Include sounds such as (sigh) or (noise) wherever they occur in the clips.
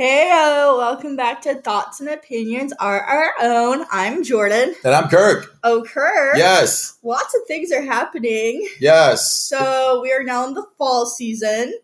Heyo, welcome back to Thoughts and Opinions Are Our Own. I'm Jordan. And I'm Kirk. Oh, Kirk. Yes. Lots of things are happening. Yes. So we are now in the fall season.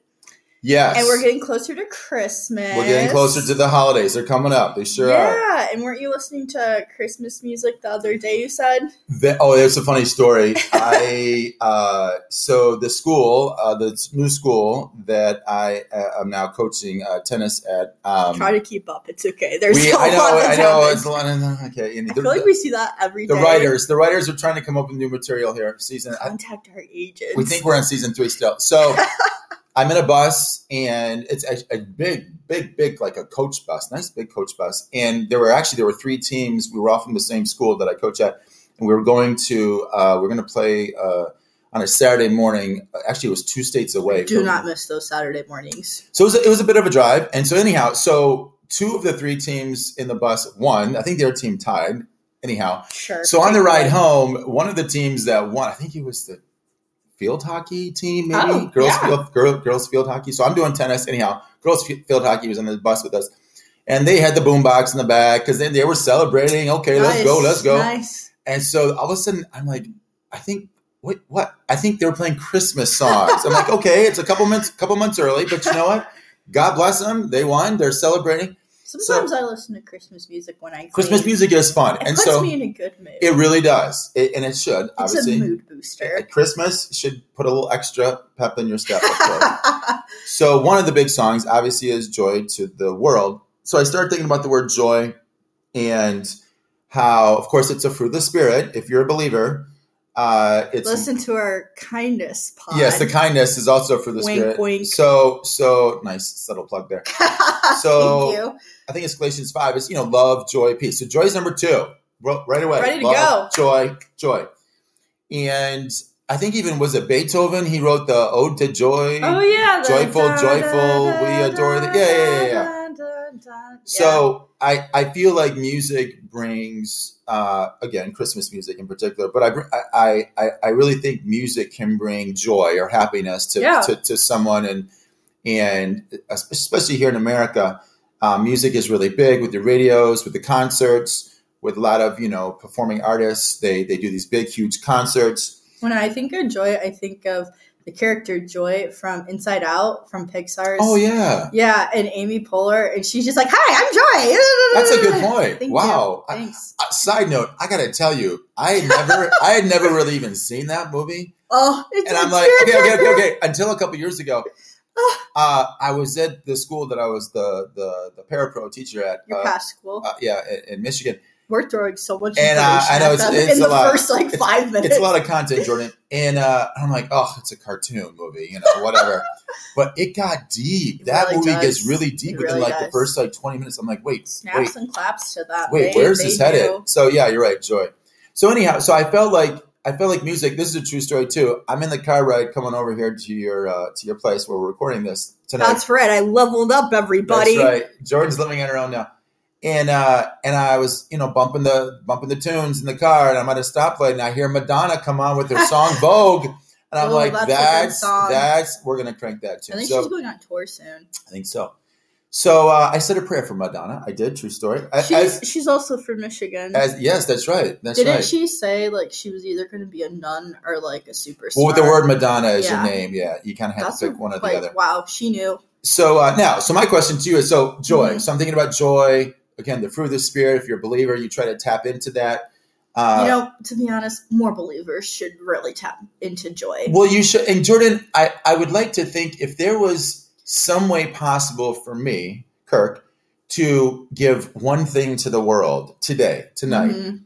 Yes. And we're getting closer to Christmas. We're getting closer to the holidays. They're coming up. They sure yeah, are. Yeah, and weren't you listening to Christmas music the other day? You said. The, oh, there's a funny story. I (laughs) uh, so the school, uh, the new school that I uh, am now coaching uh, tennis at. Um, Try to keep up. It's okay. There's we, (laughs) a I know. lot I know. It's a lot. Of, okay. And I feel like we see that every day. the writers, the writers are trying to come up with new material here. Season. I, Contact our agents. we think we're on season three still. So. (laughs) I'm in a bus and it's a, a, big, big, big, like a coach bus, nice big coach bus. And there were actually there were three teams. We were all from the same school that I coach at, and we were going to uh, we are going to play uh, on a Saturday morning. Actually, it was two states away. Do not miss those Saturday mornings. So it was, a, it was a bit of a drive. And so anyhow, so two of the three teams in the bus won. I think their team tied. Anyhow, Sure. so on the ride home, one of the teams that won, I think it was the field hockey team, maybe Oh, girls yeah. field girl, girls field hockey. So I'm doing tennis anyhow. Girls field hockey was on the bus with us, and they had the boombox in the back because then they were celebrating. Okay, let's go, let's go. Nice. And so all of a sudden, I'm like, I think. Wait, what? I think they were playing Christmas songs. I'm like, okay, it's a couple months, couple months early, but you know what? God bless them. They won. They're celebrating. Sometimes I listen to Christmas music when I Christmas clean. music is fun, It and puts so me in a good mood. it really does, it, and it should. it's obviously, a mood booster. Christmas should put a little extra pep in your step. (laughs) So one of the big songs, obviously, is "Joy to the World." So I started thinking about the word joy, and how, of course, it's a fruit of the spirit. If you're a believer, uh, it's Listen to our kindness pod. yes, the kindness is also for the Wink, spirit. wink. So so nice subtle plug there. (laughs) So- Thank you. I think it's Galatians five. It's you know love, joy, peace. So joy is number two. Right away, Ready to Love, Joy, joy, and I think even was it Beethoven? He wrote the Ode to Joy. Oh yeah, Joyful, da, joyful, da, we adore the- yeah, yeah, yeah, yeah. So I, I feel like music brings uh, again Christmas music in particular, but I, I I I really think music can bring joy or happiness to Yeah. to, to someone, and and especially here in America, uh, music is really big with the radios, with the concerts, with a lot of you know performing artists. They they do these big huge concerts. when I think of Joy, I think of the character Joy from Inside Out from Pixar's. Oh yeah, Yeah, and Amy Poehler, and she's just like, "Hi, I'm Joy." that's a good point. Thank wow. I- Thanks. Uh, side note, I gotta tell you, I had never, (laughs) I had never really even seen that movie, oh, it's and I'm like, okay, okay, okay, okay. Until a couple years ago, uh, I was at the school that I was the the the parapro teacher at, Your uh, past school. uh, yeah, in, in Michigan. We're throwing so much and, uh, I know it's- it's in the lot. first like five minutes. It's a lot of content, Jordan, (laughs) and uh, I'm like, oh, it's a cartoon movie, you know, whatever. (laughs) but it got deep. It that really movie does. gets really deep It within really like the first like 20 minutes. I'm like, wait, Snaps wait, and claps to that. wait, They- where's this headed? do. So yeah, you're right, Joy. So anyhow, so I felt like I felt like music. This is a true story too. I'm in the car ride coming over here to your uh, to your place where we're recording this tonight. That's right. I leveled up, everybody. That's right. Jordan's living on her own now. And uh, and I was, you know, bumping the bumping the tunes in the car, and I'm at a stoplight, and I hear Madonna come on with her (laughs) song Vogue, and I'm Oh, like, that's that's that's we're gonna crank that too. I think So she's going on tour soon. I think so. So uh, I said a prayer for Madonna. I did. True story. I- She's As, she's also from Michigan. as yes, that's right. That's Didn't right. she say like she was either going to be a nun or like a superstar? well, with the word Madonna as Yeah. your name, yeah, you kind of have That's to pick one or like, the other. Wow, she knew. So uh, now, so my question to you is: so joy. Mhm. So I'm thinking about joy again, the fruit of the spirit. If you're a believer, you try to tap into that. Uh, you know, to be honest, more believers should really tap into joy. well, you should. And Jordan, I I would like to think if there was some way possible for me, Kirk, to give one thing to the world today, tonight. Mhm.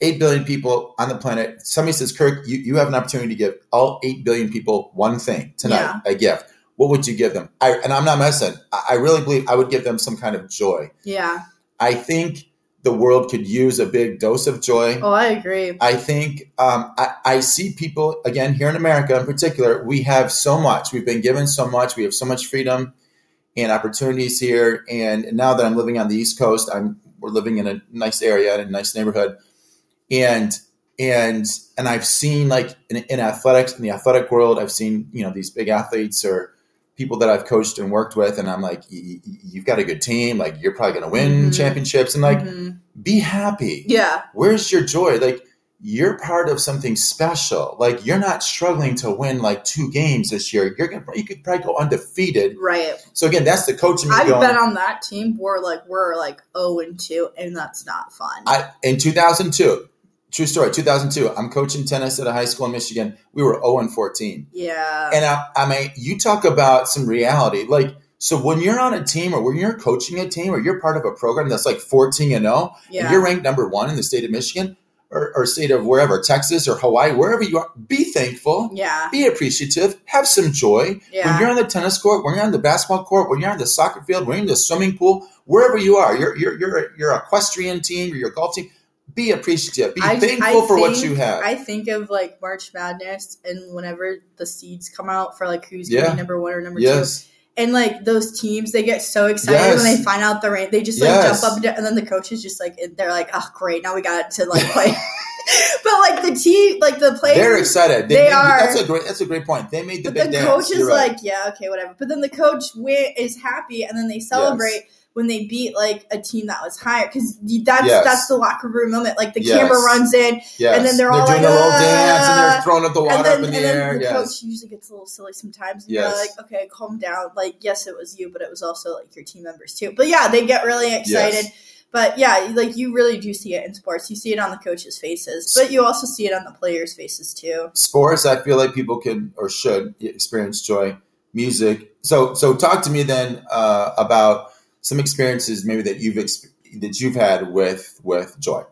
Eight billion people on the planet. Somebody says, Kirk, you, you have an opportunity to give all eight billion people one thing tonight, a gift. What would you give them? I, and I'm not messing. I, I really believe I would give them some kind of joy. Yeah. I think the world could use a big dose of joy. Oh, I agree. I think um, I, I see people again here in America in particular. We have so much. We've been given so much. We have so much freedom and opportunities here. And now that I'm living on the East Coast, I'm we're living in a nice area in a nice neighborhood, and and and I've seen like in, in athletics in the athletic world, I've seen you know these big athletes or people that I've coached and worked with, and I'm like, "Y- y- you've got a good team. Like, you're probably going to win Mhm. championships, and like, Mhm. be happy. yeah, Where's your joy? Like, you're part of something special. Like, you're not struggling to win like two games this year. You're gonna, you could probably go undefeated. right. So again, that's the coaching. I've going. been on that team where like we're like zero and two, and that's not fun. I in 2002. True story. 2002. I'm coaching tennis at a high school in Michigan. We were 0 and 14. yeah, And I, I mean, you talk about some reality. Like, so when you're on a team or when you're coaching a team or you're part of a program that's like 14 and 0, yeah, and you're ranked number one in the state of Michigan or, or state of wherever, Texas or Hawaii, wherever you are, be thankful, yeah, be appreciative, have some joy. yeah. When you're on the tennis court, when you're on the basketball court, when you're on the soccer field, when you're in the swimming pool, wherever you are, you're you're you're your equestrian team or your golf team. Be appreciative. Be I- thankful I for what you have. I think of like March Madness and whenever the seeds come out for like who's Yeah. gonna be number one or number two. And like those teams, they get so excited Yes. when they find out the rank. They just like Yes. jump up and, down, and then the coaches just like they're like, oh great, now we got to like (laughs) play. but like the team, like the players, They're excited. they made- are. That's a great. That's a great point. They made the but big the dance. coach is You're right. like, yeah, okay, whatever. But then the coach win- is happy, and then they celebrate when they beat like a team that was higher because that's Yes. that's the locker room moment. Like the Yes. camera runs in, yes. and then they're all doing like, a little dance and "Ah." they're throwing up the water and then, up in the then air. the coach usually gets a little silly sometimes. And Yes. Like, okay, calm down. Like, yes, it was you, but it was also like your team members too. But yeah, they get really excited. But yeah, like you really do see it in sports. You see it on the coaches' faces, but you also see it on the players' faces too. Sports, I feel like people can or should experience joy. Music. So, so talk to me then uh, about some experiences maybe that you've that you've had with with joy.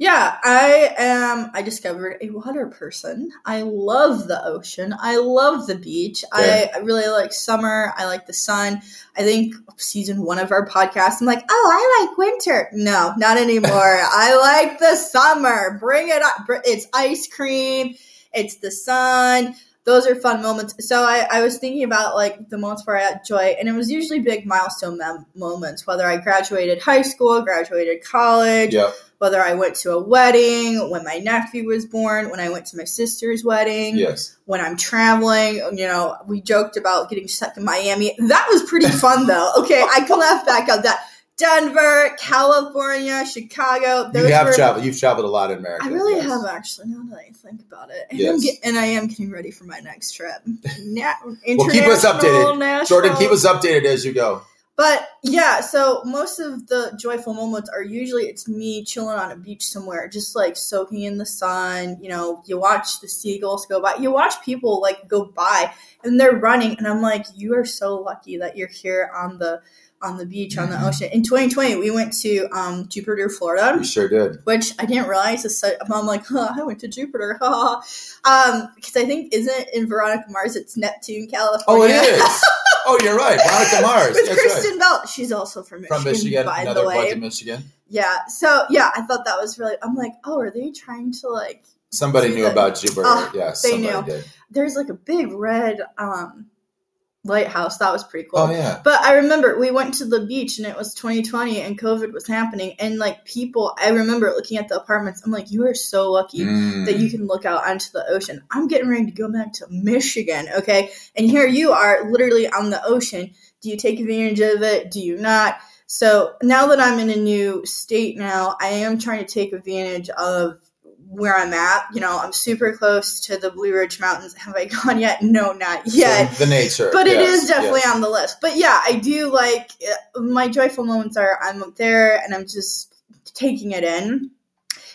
Yeah, I am. I discovered a water person. I love the ocean. I love the beach. I, I really like summer. I like the sun. I think season one of our podcast, I'm like, oh, I like winter. No, not anymore. (laughs) I like the summer. Bring it up. It's ice cream. It's the sun. Those are fun moments. So I, I was thinking about like the moments where I had joy, and it was usually big milestone mem- moments. Whether I graduated high school, graduated college, whether I went to a wedding, when my nephew was born, when I went to my sister's wedding, Yes. when I'm traveling. You know, we joked about getting stuck in Miami. That was pretty fun, though. Okay, I can laugh back at that. Denver, California, Chicago. you have were, traveled. You've traveled a lot in America. I really yes. have actually. Now that I think about it, and, Yes. I'm get, and I am getting ready for my next trip. (laughs) Na- Well, keep us updated. national. Jordan, keep us updated as you go. But yeah, so most of the joyful moments are usually it's me chilling on a beach somewhere, just like soaking in the sun. You know, you watch the seagulls go by, you watch people like go by and they're running, and I'm like, you are so lucky that you're here on the on the beach on the Mhm. ocean. In 2020, we went to um, Jupiter, Florida We sure did. which I didn't realize is such, I'm like, (laughs) huh, I went to Jupiter, ha. um, because I think isn't in Veronica Mars, it's Neptune, California. Oh, it is. (laughs) oh, you're right. Veronica Mars. With That's Kristen right. Bell, she's also from Michigan, From Michigan, by another the way. Michigan. Yeah, so yeah, I thought that was really. I'm like, oh, are they trying to like? Somebody knew the- about Jupiter. Oh, yes, they somebody knew. did. There's like a big red um lighthouse. That was pretty cool. Oh yeah. But I remember we went to the beach and it was 2020 and COVID was happening and like people. I remember looking at the apartments. I'm like, you are so lucky Mm. that you can look out onto the ocean. I'm getting ready to go back to Michigan, okay? And here you are, literally on the ocean. Do you take advantage of it? Do you not? So now that I'm in a new state now, I am trying to take advantage of where I'm at. You know, I'm super close to the Blue Ridge Mountains. Have I (laughs) gone yet? No, not yet. So the nature. But it yes, is definitely yes. on the list. But yeah, I do like uh, my joyful moments are I'm up there and I'm just taking it in.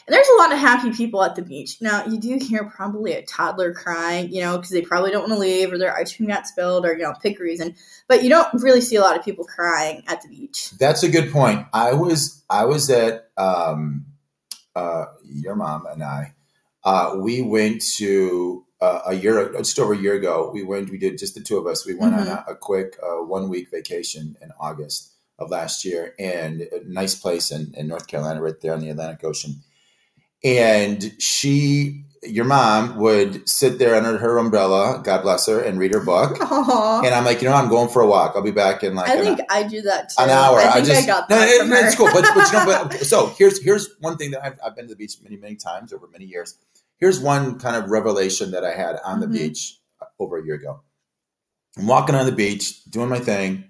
And there's a lot of happy people at the beach. Now, you do hear probably a toddler crying, you know, because they probably don't want to leave or their ice cream got spilled or, you know, pick a reason. But you don't really see a lot of people crying at the beach. That's a good point. I was I was at um, uh, your mom and I. Uh, we went to uh, a year just over a year ago. We went. We did just the two of us. We went on Mm-hmm. a, a quick uh, one week vacation in August of last year, and a nice place in, in North Carolina, right there on the Atlantic Ocean. And she, your mom, would sit there under her umbrella, God bless her, and read her book. (laughs) Aww. And I'm like, you know, I'm going for a walk. I'll be back in like I think I do that too. an hour. I I, just got no, that it- her. it's cool. But, but you know, but, (laughs) so here's here's one thing that I've, I've been to the beach many many times over many years. Here's one kind of revelation that I had on the Mhm. beach over a year ago. I'm walking on the beach, doing my thing,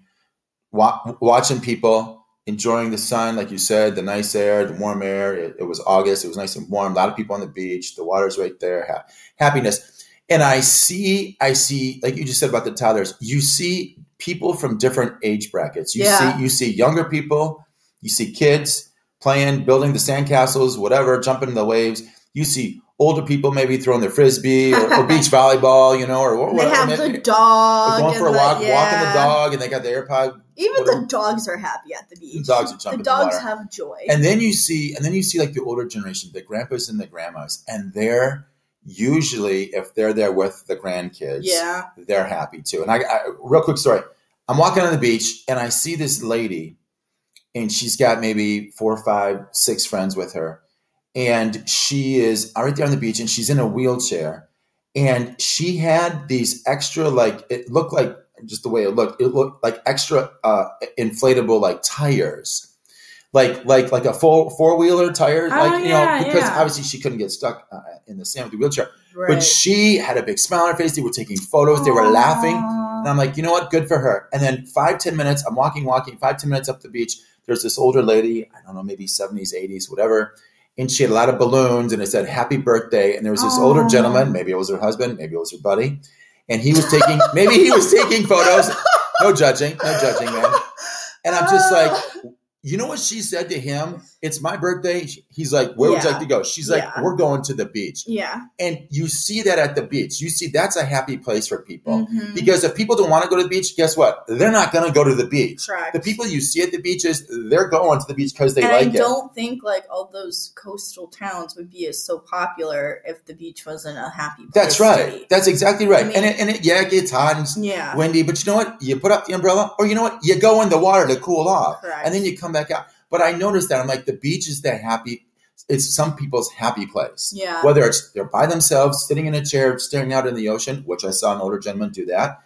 wa- watching people, enjoying the sun, like you said, the nice air, the warm air. It, it was August. It was nice and warm. A lot of people on the beach. The water's right there. Ha- happiness. And I see, I see, like you just said about the toddlers. You see people from different age brackets. You Yeah. see, you see younger people. You see kids playing, building the sandcastles, whatever, jumping in the waves. You see older people maybe throwing their frisbee or, or (laughs) beach volleyball, you know, or whatever. they have the dog. going for a the- walk, walking the dog, and they got the AirPod. Even whatever. the dogs are happy at the beach. The dogs are jumping The the dogs water. have joy. And then you see, and then you see like the older generation, the grandpas and the grandmas, and they're usually if they're there with the grandkids, yeah. they're happy too. And I, I real quick story. I'm walking on the beach and I see this lady, and she's got maybe four, five, six friends with her, and she is right there on the beach, and she's in a wheelchair, and she had these extra like it looked like just the way it looked, it looked like extra uh, inflatable like tires. Like like like a full four wheeler tire, Oh, like you yeah, know, because yeah. obviously she couldn't get stuck uh, in the sand with the wheelchair. Right. But she had a big smile on her face. They were taking photos. They were laughing. And I'm like, you know what? Good for her. And then five, ten minutes, I'm walking, walking, five, ten minutes up the beach. There's this older lady, I don't know, maybe 70s, 80s, whatever. And she had a lot of balloons and it said happy birthday. And there was this older gentleman, maybe it was her husband, maybe it was her buddy. And he was taking, maybe he was taking photos. No judging, no judging, man. And I'm just like, you know what she said to him? It's my birthday. He's like, where would you like to go? She's like, Yeah. we're going to the beach. yeah. And you see that at the beach. You see that's a happy place for people. Mhm. Because if people don't want to go to the beach, guess what? They're not going to go to the beach. Correct. The people you see at the beaches, they're going to the beach because they and like I it. I don't think like all those coastal towns would be as so popular if the beach wasn't a happy place. That's right. That's exactly right. I mean- and it, and it, yeah, it gets hot and Yeah. windy, but you know what? You put up the umbrella, or you know what? You go in the water to cool off, Correct. and then you come back out. But I noticed that I'm like the beach is the happy. It's some people's happy place. Yeah. Whether it's they're by themselves, sitting in a chair, staring out in the ocean, which I saw an older gentleman do that,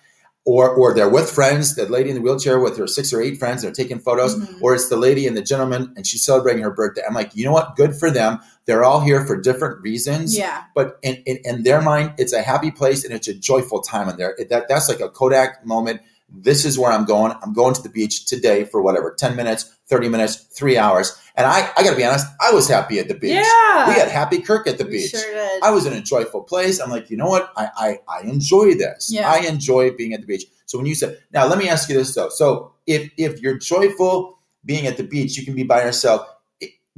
or or they're with friends, that lady in the wheelchair with her six or eight friends, they're taking photos, Mhm. or it's the lady and the gentleman, and she's celebrating her birthday. I'm like, you know what? Good for them. They're all here for different reasons yeah. but in, in, in their mind, it's a happy place and it's a joyful time in there. It- That, that's like a Kodak moment. This is where I'm going. I'm going to the beach today for whatever, 10 minutes, 30 minutes, three hours. And I, I got to be honest, I was happy at the beach. Yeah. We had Happy Kirk at the We beach. Sure did. I was in a joyful place. I'm like, you know what? I, I, I enjoy this. Yeah. I enjoy being at the beach. So when you said, now let me ask you this though. So if, if you're joyful being at the beach, you can be by yourself.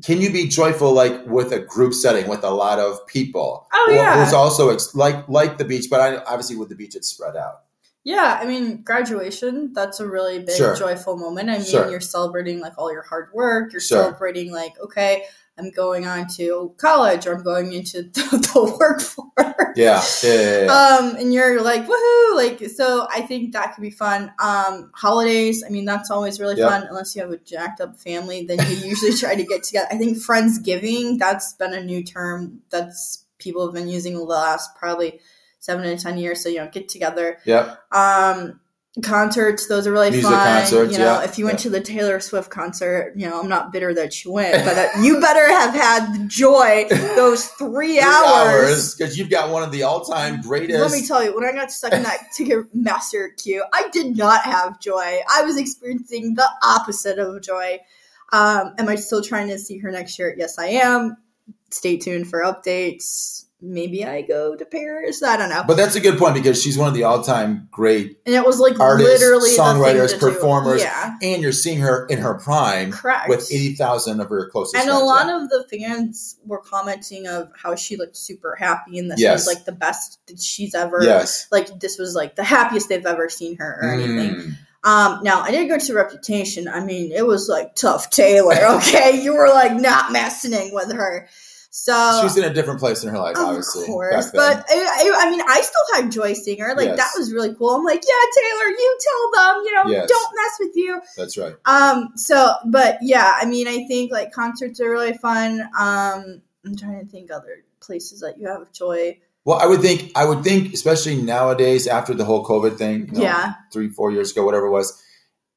Can you be joyful like with a group setting with a lot of people? Oh, Or- yeah. Who's also ex- like like the beach, but I, obviously with the beach it's spread out. Yeah, I mean, graduation, that's a really big Sure. joyful moment. I mean, Sure. you're celebrating like all your hard work. You're Sure. celebrating like, okay, I'm going on to college or I'm going into (laughs) the, the workforce. Yeah, yeah, yeah, yeah. Um, and you're like, woohoo! Like, so I think that could be fun. Um, holidays, I mean, that's always really Yep. fun, unless you have a jacked up family, then you usually try to get together. I think Friendsgiving, that's been a new term that's people have been using the last probably seven to ten years. So, you know, get together. Yeah. Um, concerts, those are really Music fun. concerts, you know, yeah, if you went yeah. to the Taylor Swift concert, you know, I'm not bitter that you went, (laughs) but uh, you better have had the joy those (laughs) three, hours. because you've got one of the all-time greatest. Let me tell you, when I got stuck in that Ticketmaster queue, I did not have joy. I was experiencing the opposite of joy. Um, am I still trying to see her next year? Yes, I am. Stay tuned for updates. Maybe I go to Paris. I don't know. but that's a good point because she's one of the all-time great, and it was like artists, literally songwriters, the thing to do. performers, Yeah, and you're seeing her in her prime correct. with eighty thousand of her closest and a lot yeah. of the fans were commenting of how she looked super happy and this Yes. was like the best that she's ever yes, like this was like the happiest they've ever seen her or anything. Mm. Um, now I did go to Reputation. I mean, it was like tough Taylor. (laughs) Okay, you were like not messing with her. So She's in a different place in her life, of obviously. course, but I, I, I mean, I still had joy Singer. Like Yes. that was really cool. I'm like, yeah, Taylor, you tell them, you know, Yes. don't mess with you. that's right. Um, so, but yeah, I mean, I think like concerts are really fun. Um, I'm trying to think other places that you have joy. Well, I would think, I would think, especially nowadays after the whole COVID thing, you know, Yeah. three, four years ago, whatever it was.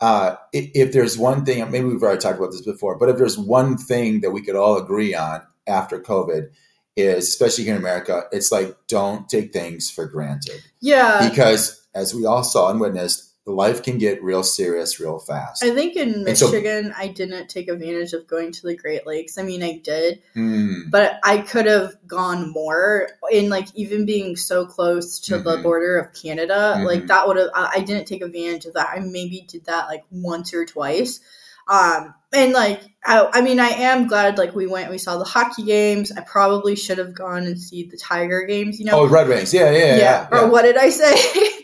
Uh, if, if there's one thing, maybe we've already talked about this before, but if there's one thing that we could all agree on after COVID, is especially here in America, it's like don't take things for granted Yeah. because as we all saw and witnessed, life can get real serious real fast. I think in And so- Michigan, I didn't take advantage of going to the Great Lakes. I mean, I did, Hmm. but I could have gone more in like even being so close to the Mhm. border of Canada. Mhm. Like that would have, I, I didn't take advantage of that. I maybe did that like once or twice. Um, and like, I, I mean, I am glad like we went, and we saw the hockey games. I probably should have gone and see the Tiger games, you know? Oh, Red Wings. Yeah, yeah, yeah. yeah, Or what did I say? (laughs)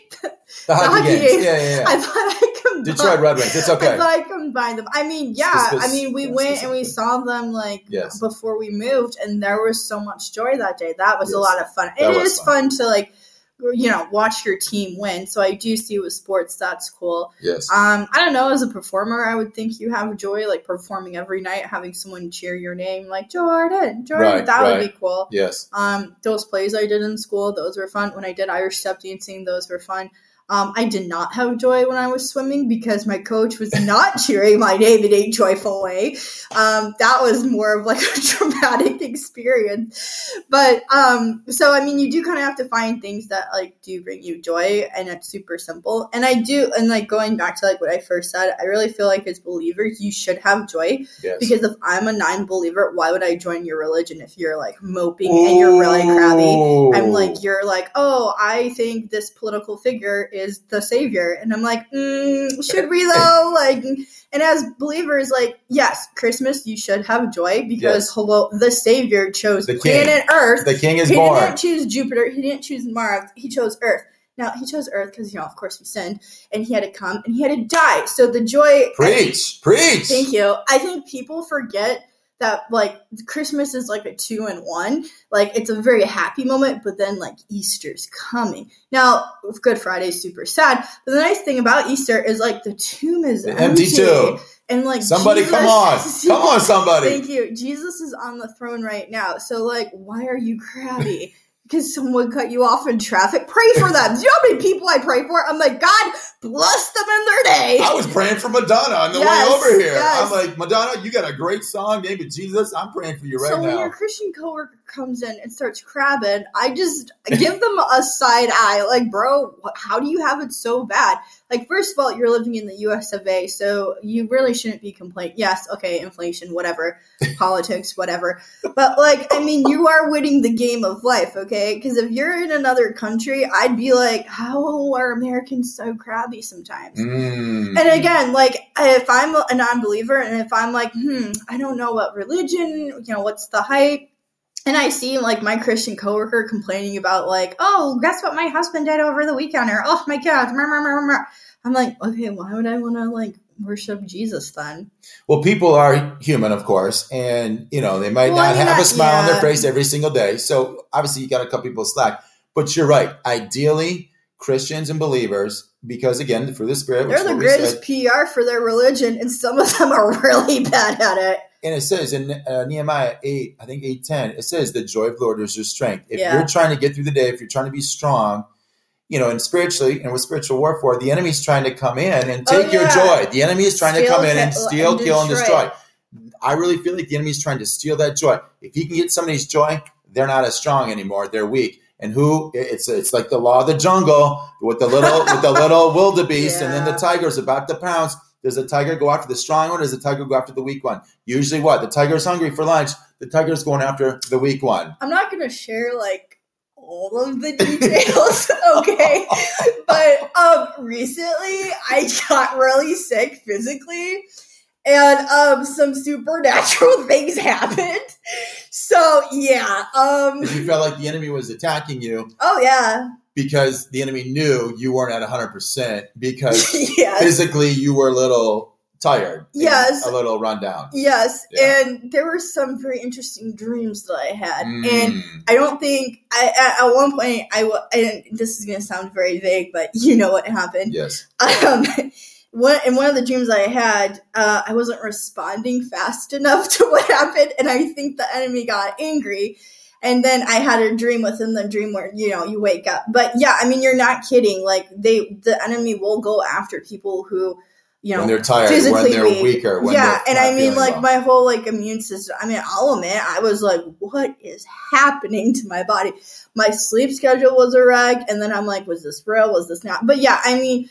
The hockey, hockey games. games. Yeah, yeah, yeah. I thought I combined. Detroit Red Wings. It's I okay. thought I combined them. I mean, yeah. I mean, we yeah, went and we saw them like Yes. before we moved, and there was so much joy that day. That was a lot of fun. That It was fun. fun. to like, you know, watch your team win. So I do see with sports that's cool. Yes. Um, I don't know. As a performer, I would think you have joy like performing every night, having someone cheer your name, like Jordan, Jordan. Right, that would be cool. yes. Um, those plays I did in school, those were fun. When I did Irish step dancing, those were fun. Um, I did not have joy when I was swimming because my coach was not (laughs) cheering my name in a joyful way. Um, that was more of like (laughs) a traumatic experience. But um, so I mean, you do kind of have to find things that like do bring you joy, and it's super simple. And I do, and like going back to like what I first said, I really feel like as believers, you should have joy Yes. because if I'm a non-believer, why would I join your religion if you're like moping and you're really crabby? I'm like, you're like, oh, I think this political figure is the savior, and I'm like, mm, should we though? (laughs) Like, and as believers, like, yes, Christmas, you should have joy because Yes. hello, the savior chose The king. planet Earth. the king is he born. He didn't choose Jupiter. He didn't choose Mars. He chose Earth. Now he chose Earth because you know, of course, we sinned, and he had to come and he had to die. So the joy, Preach. Preach. Thank you. I think people forget that like Christmas is like a two and one. Like it's a very happy moment, but then like Easter's coming. Now, Good Friday's super sad, but the nice thing about Easter is like the tomb is The empty, empty tomb. and like Somebody come on. Come on, somebody. (laughs) Thank you. Jesus is on the throne right now. So like, why are you crabby? Because someone cut you off in traffic. Pray for them. Do you know how many people I pray for? I'm like, God bless them in their day. I was praying for Madonna on the Yes, way over here. yes. I'm like, Madonna, you got a great song named Jesus. I'm praying for you right so when now. your Christian coworker comes in and starts crabbing, I just give them a side eye. Like, bro, how do you have it so bad? Like, first of all, you're living in the U.S. of A., so you really shouldn't be complaining. Yes, okay, inflation, whatever, politics, whatever. But like, I mean, you are winning the game of life, okay? Because if you're in another country, I'd be like, how are Americans so crabby sometimes? Mm. And again, like if I'm a non-believer and if I'm like, hmm, I don't know what religion, you know, what's the hype, and I see like my Christian coworker complaining about like, oh, guess what my husband did over the weekend, or oh my god, meh, meh, meh, meh." I'm like, okay, why would I want to like worship Jesus then? Well, people are human, of course, and you know they might Well, I not mean, have I- a smile on their face every single day. So obviously, you got to cut people slack. But you're right. Ideally, Christians and believers, because again, of the spirit, They're the greatest said, PR for their religion, and some of them are (laughs) really bad at it. And it says in uh, Nehemiah eight, I think eight ten, it says the joy of the Lord is your strength. If Yeah. you're trying to get through the day, if you're trying to be strong. You know, and spiritually, and with spiritual warfare, the enemy's trying to come in and Oh, take your joy. The enemy is trying to come in and steal, and kill, and destroy. I really feel like the enemy's trying to steal that joy. If he can get somebody's joy, they're not as strong anymore. They're weak. And who? It's it's like the law of the jungle with the little with the little (laughs) wildebeest, and then the tiger's about to pounce. Does the tiger go after the strong one? Or does the tiger go after the weak one? Usually, what the tiger's hungry for lunch. The tiger's going after the weak one. I'm not gonna share like all of the (laughs) details, okay? but um recently I got really sick physically and um some supernatural (laughs) things happened. So yeah, um you felt like the enemy was attacking you oh yeah. Because the enemy knew you weren't at 100% because (laughs) yes. physically you were a little tired. Yes. A little run down. Yes, Yeah. and there were some very interesting dreams that I had, and Mm. I don't think I at, at one point I, and this is going to sound very vague, but (laughs) you know what happened. Yes. um, (laughs) one in one of the dreams I had, uh, I wasn't responding fast enough to what happened, and I think the enemy got angry. And then I had a dream within the dream where you know you wake up. But yeah, I mean you're not kidding. Like they, the enemy will go after people who you know when they're tired, when they're weak. weaker. When yeah, and I mean, like well. my whole like immune system. I mean, I'll admit, I was like, "What is happening to my body?" My sleep schedule was a wreck, and then I'm like, "Was this real? Was this not?" But yeah, I mean,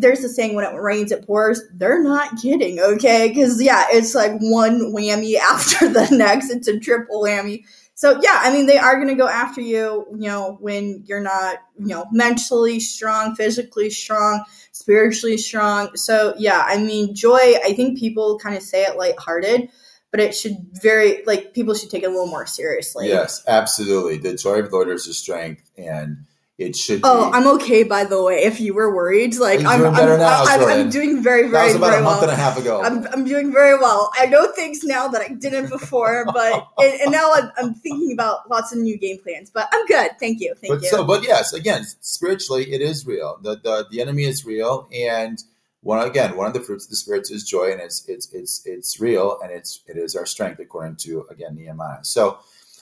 there's a saying: "When it rains, it pours." They're not kidding, okay? Because yeah, it's like one whammy (laughs) after the next. It's a triple whammy. So yeah, I mean, they are going to go after you. You know, when you're not, you know, mentally strong, physically strong spiritually strong. So yeah, I mean, joy, I think people kind of say it lighthearted, but it should very like people should take it a little more seriously. yes, absolutely. The joy of the Lord is your strength, and it should. Oh, be. I'm okay by the way. If you were worried, like I'm, I'm, now, I'm, I'm doing very, that very, was about very a month well. and a half ago. I'm, I'm doing very well. I know things now that I didn't before, but and, and now I'm, I'm thinking about lots of new game plans. But I'm good. Thank you. Thank but you. so, but yes, again, spiritually, it is real. The the the enemy is real, and one again, one of the fruits of the spirits is joy, and it's it's it's it's real, and it's it is our strength, according to again Nehemiah. So.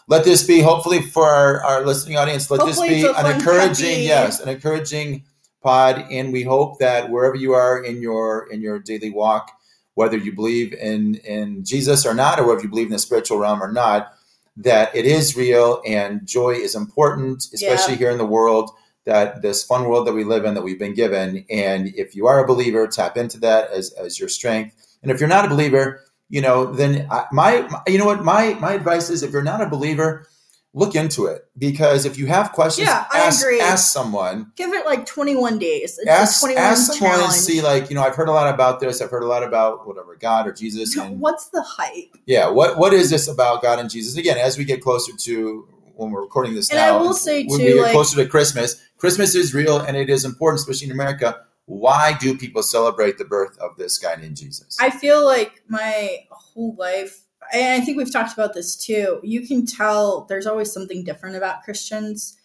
Let this be hopefully for our, our listening audience. Let Hopefully this be an encouraging, happy- yes, an encouraging pod, and we hope that wherever you are in your in your daily walk, whether you believe in in Jesus or not, or whether you believe in the spiritual realm or not, that it is real and joy is important, especially Yeah. here in the world that this fun world that we live in that we've been given. And if you are a believer, tap into that as as your strength. And if you're not a believer, you know, then I, my, my you know what my my advice is if you're not a believer, look into it because if you have questions, Yeah, I ask, agree. ask someone Give it like 21 days. It's ask, 21 ask someone and see like you know i've heard a lot about this i've heard a lot about whatever god or jesus (laughs) and What's the hype? yeah what what is this about god and jesus again as we get closer to when we're recording this And now I will say when too, we get like- closer to christmas christmas is real and it is important especially in america why do people celebrate the birth of this guy named jesus I feel like my whole life, and I think we've talked about this too. You can tell there's always something different about Christians.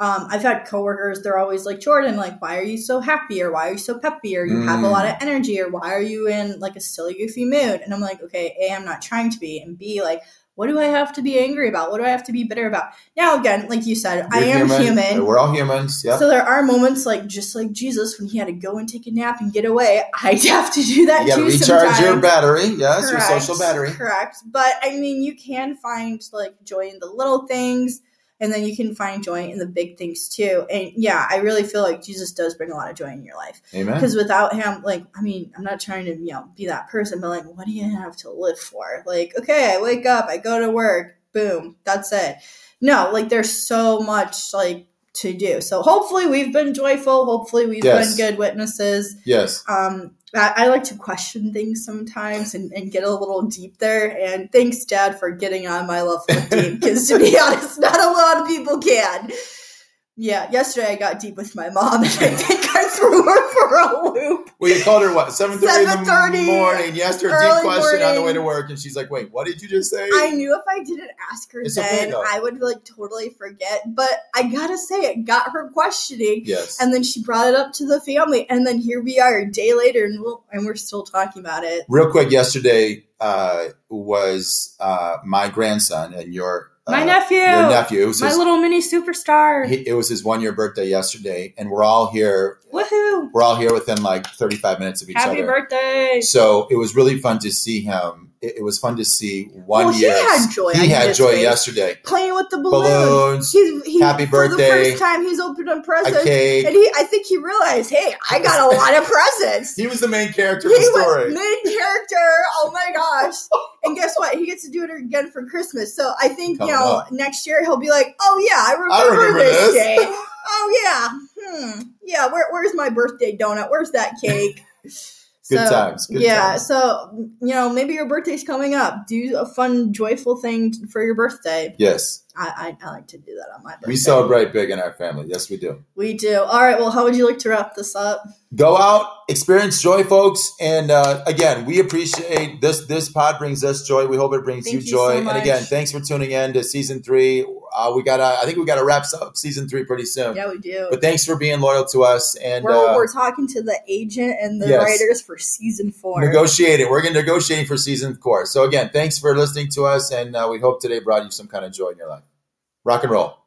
Um, I've had coworkers; they're always like, "Jordan, like, why are you so happy, or why are you so peppy, or you have a Mm. lot of energy, or why are you in like a silly, goofy mood?" And I'm like, "Okay, a, I'm not trying to be, and b, like, what do I have to be angry about? What do I have to be bitter about?" Now, again, like you said, I We're am human. we're all humans yeah So there are moments like just like Jesus when he had to go and take a nap and get away. (laughs) I have to do that you too recharge your battery yes your social battery Correct. But I mean, you can find like joy in the little things, and then you can find joy in the big things too. And yeah, I really feel like Jesus does bring a lot of joy in your life amen because without him, like, I mean, I'm not trying to you know be that person, but like, what do you have to live for? Like, okay, I wake up, I go to work, boom, that's it. No, like, there's so much like to do. So hopefully we've been joyful. Hopefully we've Yes. been good witnesses yes um I, I like to question things sometimes and, and get a little deep there and thanks dad for getting on my level deep because to be (laughs) honest not a lot of people can yeah yesterday i got deep with my mom and i think i threw her for a loop Well, you called her what? Seven thirty in the 7:30 morning. You asked her a deep question on the way to work, and she's like, "Wait, what did you just say?" i knew if i didn't ask her It's then though. i would like totally forget but i gotta say it got her questioning yes. and then she brought it up to the family and then here we are a day later and, we'll, and we're still talking about it Real quick, yesterday uh, was uh, my grandson and your uh, my nephew Your nephew. My his, little mini superstar he- it was his one year birthday yesterday, and we're all here. Woohoo! We're all here within like thirty five minutes of each Happy other. Happy birthday! So it was really fun to see him. It, it was fun to see one Well, he year. had joy He had joy yesterday. Playing with the balloons. Balloons, He's, he, happy For the birthday, first time he's opened up a presents. cake. And he, I think he realized, hey, I got a lot of presents. (laughs) He was the main character He of the was story. main character. Oh my gosh! And guess what? He gets to do it again for Christmas. So I think you know up. next year he'll be like, "Oh yeah, I remember, remember this, this." day. (laughs) oh yeah, yeah. Where, where's my birthday donut? Where's that (laughs) cake?" Good times, good yeah. times. So you know, maybe your birthday's coming up. Do a fun, joyful thing t- for your birthday. Yes, I, I, I like to do that on my birthday. we celebrate big in our family. Yes, we do. We do. All right. Well, how would you like to wrap this up? go out experience joy folks and uh, again we appreciate this this pod brings us joy we hope it brings you you joy so and again thanks for tuning in to season three uh, we gotta i think we gotta wrap up season three pretty soon Yeah, we do. but thanks for being loyal to us and we're, uh, we're talking to the agent and the yes. writers for season four. negotiating we're gonna negotiate for season four so again thanks for listening to us and uh, we hope today brought you some kind of joy in your life rock and roll